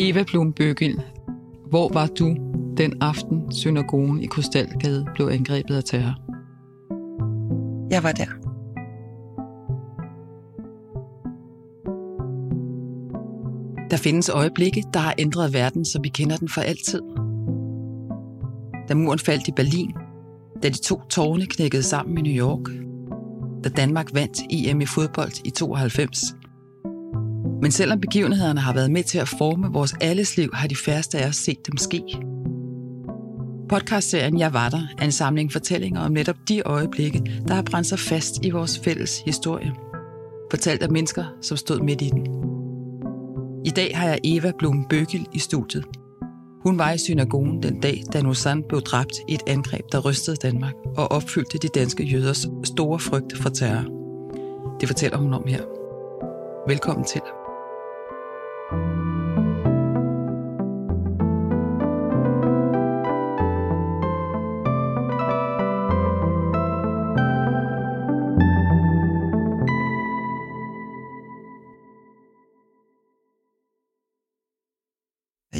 Eva Blum Bøgel, hvor var du den aften, synagogen i Krystalgade blev angrebet af terror? Jeg var der. Der findes øjeblikke, der har ændret verden, så vi kender den for altid. Da muren faldt i Berlin, da de to tårne knækkede sammen i New York, da Danmark vandt EM i fodbold i 92. Men selvom begivenhederne har været med til at forme vores alles liv, har de færreste af os set dem ske. Podcastserien Jeg var der er en samling fortællinger om netop de øjeblikke, der har brændt sig fast i vores fælles historie. Fortalt af mennesker, som stod midt i den. I dag har jeg Eva Blum Bøgel i studiet. Hun var i synagogen den dag, da Nusan blev dræbt i et angreb, der rystede Danmark og opfyldte de danske jøders store frygt for terror. Det fortæller hun om her. Velkommen til.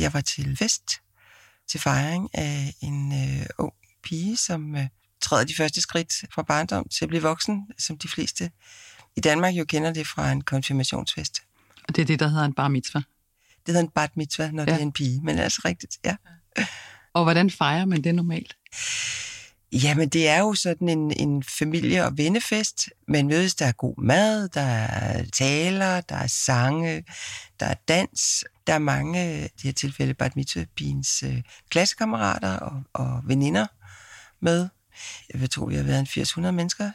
Jeg var til fest til fejring af en øh, ung pige, som øh, træder de første skridt fra barndom til at blive voksen, som de fleste i Danmark jo kender det fra en konfirmationsfest. Og det er det, der hedder en bar mitzvah. Det hedder en bat mitzvah, når ja. det er en pige, men altså rigtigt, ja. Og hvordan fejrer man det normalt? Jamen, det er jo sådan en, en familie- og vennefest. Man mødes, der er god mad, der er taler, der er sange, der er dans. Der er mange, øh, i det her tilfælde, Bart Mitzvah-pigens øh, klassekammerater og, og veninder med. Jeg tror, vi har været en 800 mennesker.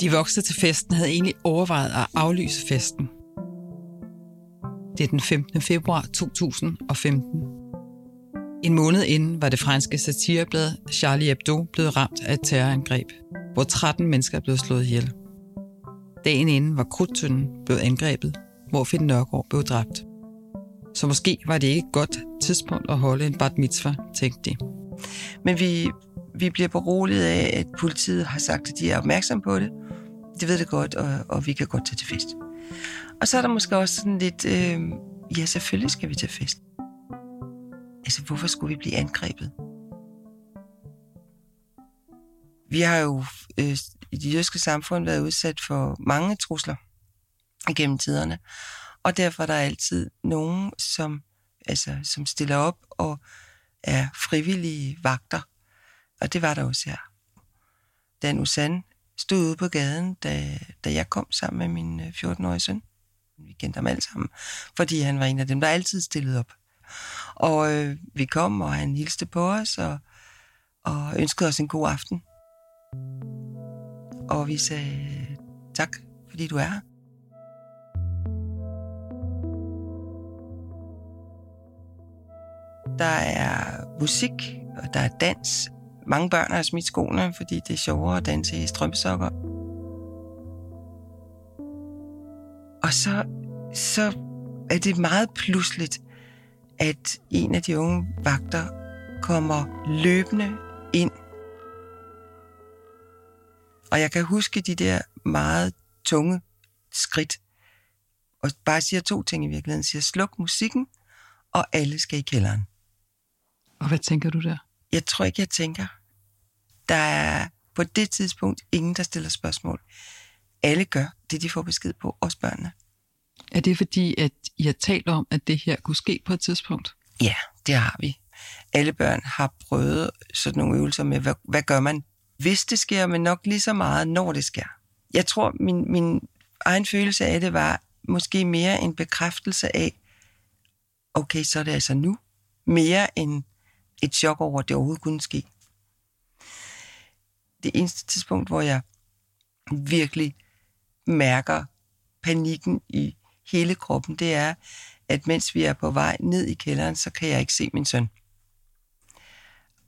De voksne til festen havde egentlig overvejet at aflyse festen. Det er den 15. februar 2015. En måned inden var det franske satireblad Charlie Hebdo blevet ramt af et terrorangreb, hvor 13 mennesker blev slået ihjel. Dagen inden var Krudtønden blevet angrebet, hvor Finn Nørgaard blev dræbt. Så måske var det ikke et godt tidspunkt at holde en bat mitzvah, tænkte de. Men vi, vi bliver beroliget af, at politiet har sagt, at de er opmærksom på det. De ved det godt, og, og vi kan godt tage til fest. Og så er der måske også sådan lidt, øh, ja, selvfølgelig skal vi til fest. Altså, hvorfor skulle vi blive angrebet? Vi har jo øh, i det jødiske samfund været udsat for mange trusler gennem tiderne. Og derfor er der altid nogen, som, altså, som stiller op og er frivillige vagter. Og det var der også her. Dan Usan stod ude på gaden, da, da jeg kom sammen med min øh, 14-årige søn. Vi kendte ham alle sammen, fordi han var en af dem, der altid stillede op. Og øh, vi kom, og han hilste på os, og, og ønskede os en god aften. Og vi sagde tak, fordi du er her. Der er musik, og der er dans. Mange børn har smidt skoene, fordi det er sjovere at danse i strømsokker. Og så, så er det meget pludseligt, at en af de unge vagter kommer løbende ind. Og jeg kan huske de der meget tunge skridt. Og bare siger to ting i virkeligheden. Siger, sluk musikken, og alle skal i kælderen. Og hvad tænker du der? Jeg tror ikke, jeg tænker. Der er på det tidspunkt ingen, der stiller spørgsmål. Alle gør det, de får besked på, også børnene. Er det fordi, at I har talt om, at det her kunne ske på et tidspunkt? Ja, det har vi. Alle børn har prøvet sådan nogle øvelser med, hvad, hvad gør man, hvis det sker, men nok lige så meget, når det sker. Jeg tror, min, min egen følelse af det var måske mere en bekræftelse af, okay, så er det altså nu. Mere end et chok over, at det overhovedet kunne ske. Det eneste tidspunkt, hvor jeg virkelig mærker panikken i hele kroppen, det er, at mens vi er på vej ned i kælderen, så kan jeg ikke se min søn.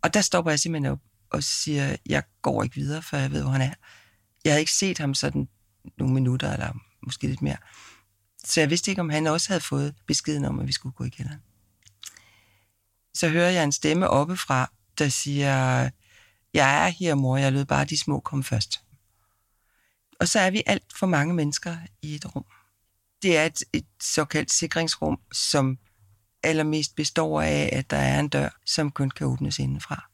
Og der stopper jeg simpelthen op og siger, jeg går ikke videre, før jeg ved, hvor han er. Jeg havde ikke set ham sådan nogle minutter, eller måske lidt mere. Så jeg vidste ikke, om han også havde fået beskeden om, at vi skulle gå i kælderen. Så hører jeg en stemme oppefra, der siger, jeg er her, mor, jeg lød bare de små komme først. Og så er vi alt for mange mennesker i et rum. Det er et, et såkaldt sikringsrum, som allermest består af, at der er en dør, som kun kan åbnes indenfra.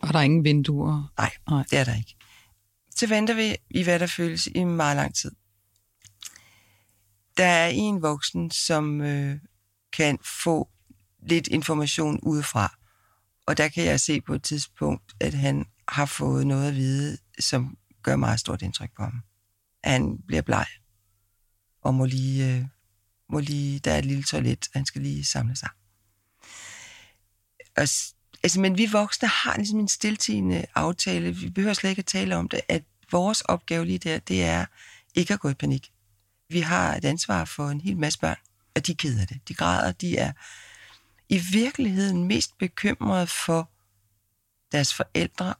Og der er ingen vinduer? Nej, Nej. det er der ikke. Så venter vi i, hvad der føles i meget lang tid. Der er en voksen, som øh, kan få lidt information udefra. Og der kan jeg se på et tidspunkt, at han har fået noget at vide, som gør meget stort indtryk på ham. Han bliver bleg og må lige, øh, må lige der er et lille toilet, og han skal lige samle sig. Og, altså, men vi voksne har ligesom en stiltigende aftale. Vi behøver slet ikke at tale om det, at vores opgave lige der, det er ikke at gå i panik. Vi har et ansvar for en hel masse børn, og de keder det. De græder, de er i virkeligheden mest bekymrede for deres forældre,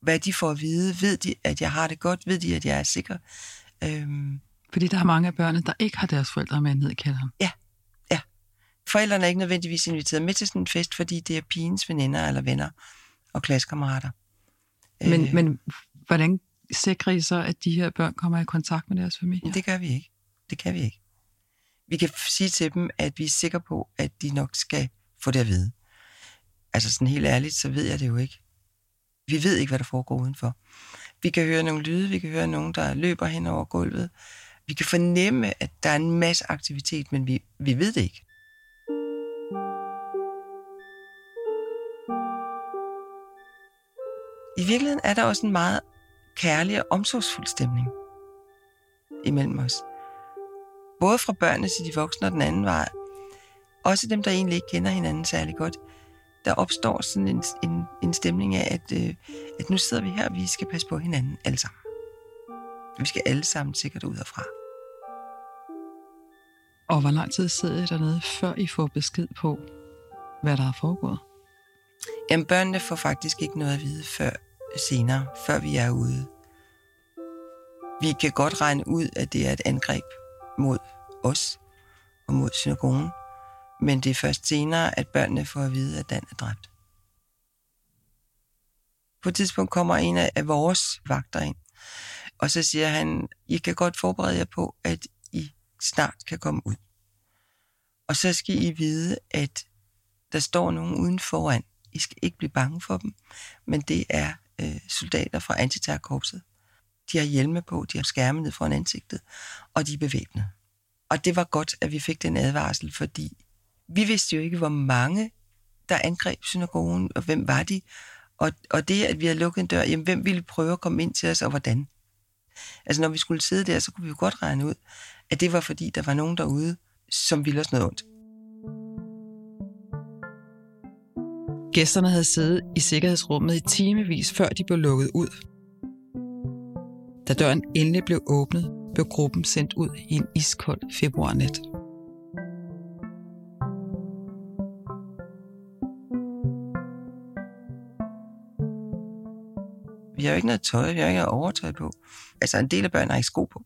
hvad de får at vide. Ved de, at jeg har det godt? Ved de, at jeg er sikker? Øhm. Fordi der er mange af børnene, der ikke har deres forældre med ned i kælderen. Ja, ja. Forældrene er ikke nødvendigvis inviteret med til sådan en fest, fordi det er pigens veninder eller venner og klassekammerater. Men, øh. men hvordan sikrer I så, at de her børn kommer i kontakt med deres familie? Det gør vi ikke. Det kan vi ikke. Vi kan sige til dem, at vi er sikre på, at de nok skal få det at vide. Altså sådan helt ærligt, så ved jeg det jo ikke. Vi ved ikke, hvad der foregår udenfor. Vi kan høre nogle lyde, vi kan høre nogen, der løber hen over gulvet. Vi kan fornemme, at der er en masse aktivitet, men vi, vi ved det ikke. I virkeligheden er der også en meget kærlig og omsorgsfuld stemning imellem os. Både fra børnene til de voksne og den anden vej. Også dem, der egentlig ikke kender hinanden særlig godt. Der opstår sådan en, en, en stemning af, at, øh, at nu sidder vi her, og vi skal passe på hinanden alle sammen. Vi skal alle sammen sikkert ud herfra. Og hvor lang tid sidder I dernede, før I får besked på, hvad der er foregået? Jamen, børnene får faktisk ikke noget at vide før senere, før vi er ude. Vi kan godt regne ud, at det er et angreb mod os og mod synagogen, men det er først senere, at børnene får at vide, at Dan er dræbt. På et tidspunkt kommer en af vores vagter ind, og så siger han, I kan godt forberede jer på, at I snart kan komme ud. Og så skal I vide, at der står nogen uden foran. I skal ikke blive bange for dem, men det er øh, soldater fra antiterrorkorpset. De har hjelme på, de har skærme ned foran ansigtet, og de er bevæbnet. Og det var godt, at vi fik den advarsel, fordi vi vidste jo ikke, hvor mange der angreb synagogen, og hvem var de? Og, og det, at vi havde lukket en dør, jamen hvem ville prøve at komme ind til os, og hvordan? Altså når vi skulle sidde der, så kunne vi jo godt regne ud, at det var fordi, der var nogen derude, som ville os noget ondt. Gæsterne havde siddet i sikkerhedsrummet i timevis, før de blev lukket ud. Da døren endelig blev åbnet, blev gruppen sendt ud i en iskold februarnat. Vi har jo ikke noget tøj, vi har ikke noget overtøj på. Altså en del af børnene har ikke sko på.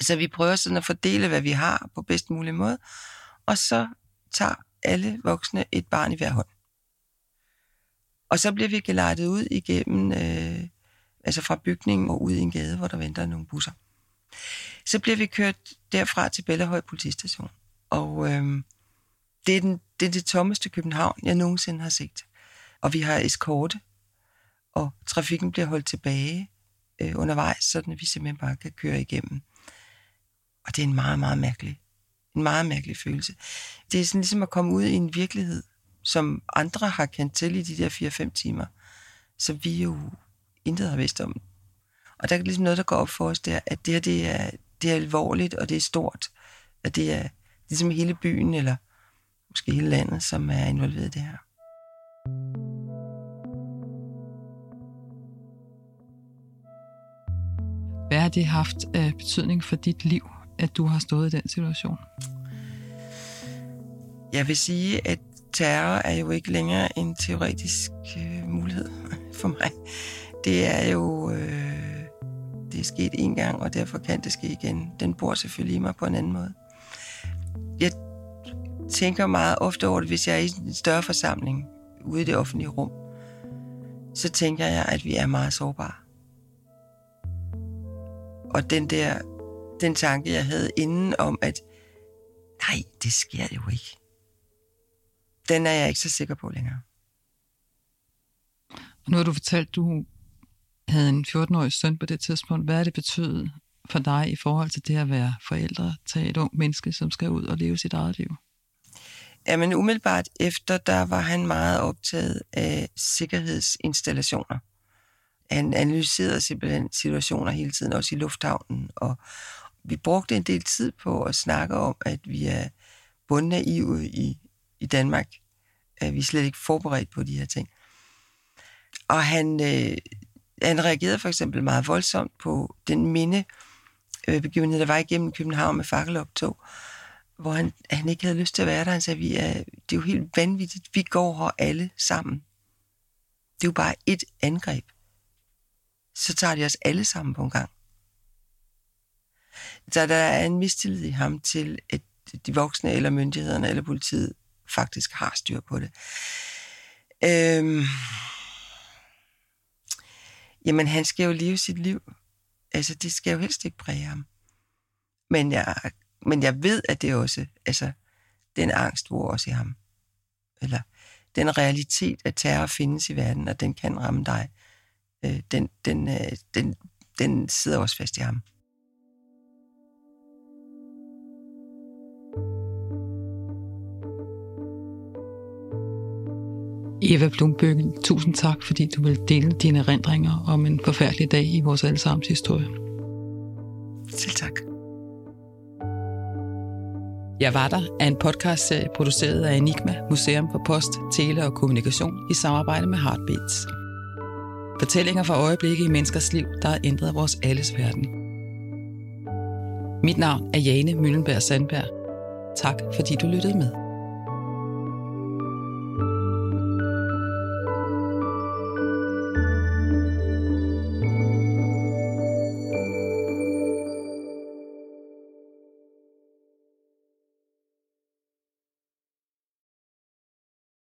Så vi prøver sådan at fordele, hvad vi har på bedst mulig måde, og så tager alle voksne et barn i hver hånd. Og så bliver vi gelejtet ud igennem, øh, altså fra bygningen og ud i en gade, hvor der venter nogle busser. Så bliver vi kørt derfra til Bellahøj politistation. Og øhm, det, er den, det er det tommeste København, jeg nogensinde har set. Og vi har eskorte, og trafikken bliver holdt tilbage øh, undervejs, så vi simpelthen bare kan køre igennem. Og det er en meget, meget mærkelig, en meget mærkelig følelse. Det er sådan ligesom at komme ud i en virkelighed, som andre har kendt til i de der 4-5 timer, så vi jo intet har vidst om. Og der er ligesom noget, der går op for os der, at det her det er, det er alvorligt, og det er stort. At det er ligesom hele byen, eller måske hele landet, som er involveret i det her. Hvad har det haft af betydning for dit liv, at du har stået i den situation? Jeg vil sige, at terror er jo ikke længere en teoretisk øh, mulighed for mig. Det er jo... Øh, det er sket en gang, og derfor kan det ske igen. Den bor selvfølgelig i mig på en anden måde. Jeg tænker meget ofte over det, hvis jeg er i en større forsamling ude i det offentlige rum, så tænker jeg, at vi er meget sårbare. Og den der den tanke, jeg havde inden om, at nej, det sker jo ikke. Den er jeg ikke så sikker på længere. Og nu har du fortalt, at du havde en 14-årig søn på det tidspunkt. Hvad er det betydet for dig i forhold til det at være forældre til et ung menneske, som skal ud og leve sit eget liv? Jamen umiddelbart efter, der var han meget optaget af sikkerhedsinstallationer. Han analyserede simpelthen situationer hele tiden, også i lufthavnen, og vi brugte en del tid på at snakke om, at vi er bundnaive i, i Danmark. At vi er slet ikke forberedt på de her ting. Og han, øh, han reagerede for eksempel meget voldsomt på den minde øh, begivenhed, der var igennem København med fakkeloptog, hvor han, han ikke havde lyst til at være der. Han sagde, vi er, det er jo helt vanvittigt. Vi går her alle sammen. Det er jo bare et angreb. Så tager de os alle sammen på en gang. Så der er en mistillid i ham til, at de voksne eller myndighederne eller politiet faktisk har styr på det. Øhm, jamen, han skal jo leve sit liv. Altså, det skal jo helst ikke præge ham. Men jeg, men jeg ved, at det også, altså, den angst bor også i ham. Eller den realitet, at terror findes i verden, og den kan ramme dig, øh, den, den, øh, den, den sidder også fast i ham. Eva Blumbøgel, tusind tak, fordi du vil dele dine erindringer om en forfærdelig dag i vores allesammens historie. Selv tak. Jeg var der er en podcastserie produceret af Enigma, Museum for Post, Tele og Kommunikation i samarbejde med Heartbeats. Fortællinger fra øjeblikke i menneskers liv, der har ændret vores alles verden. Mit navn er Jane Møllenberg Sandberg. Tak fordi du lyttede med.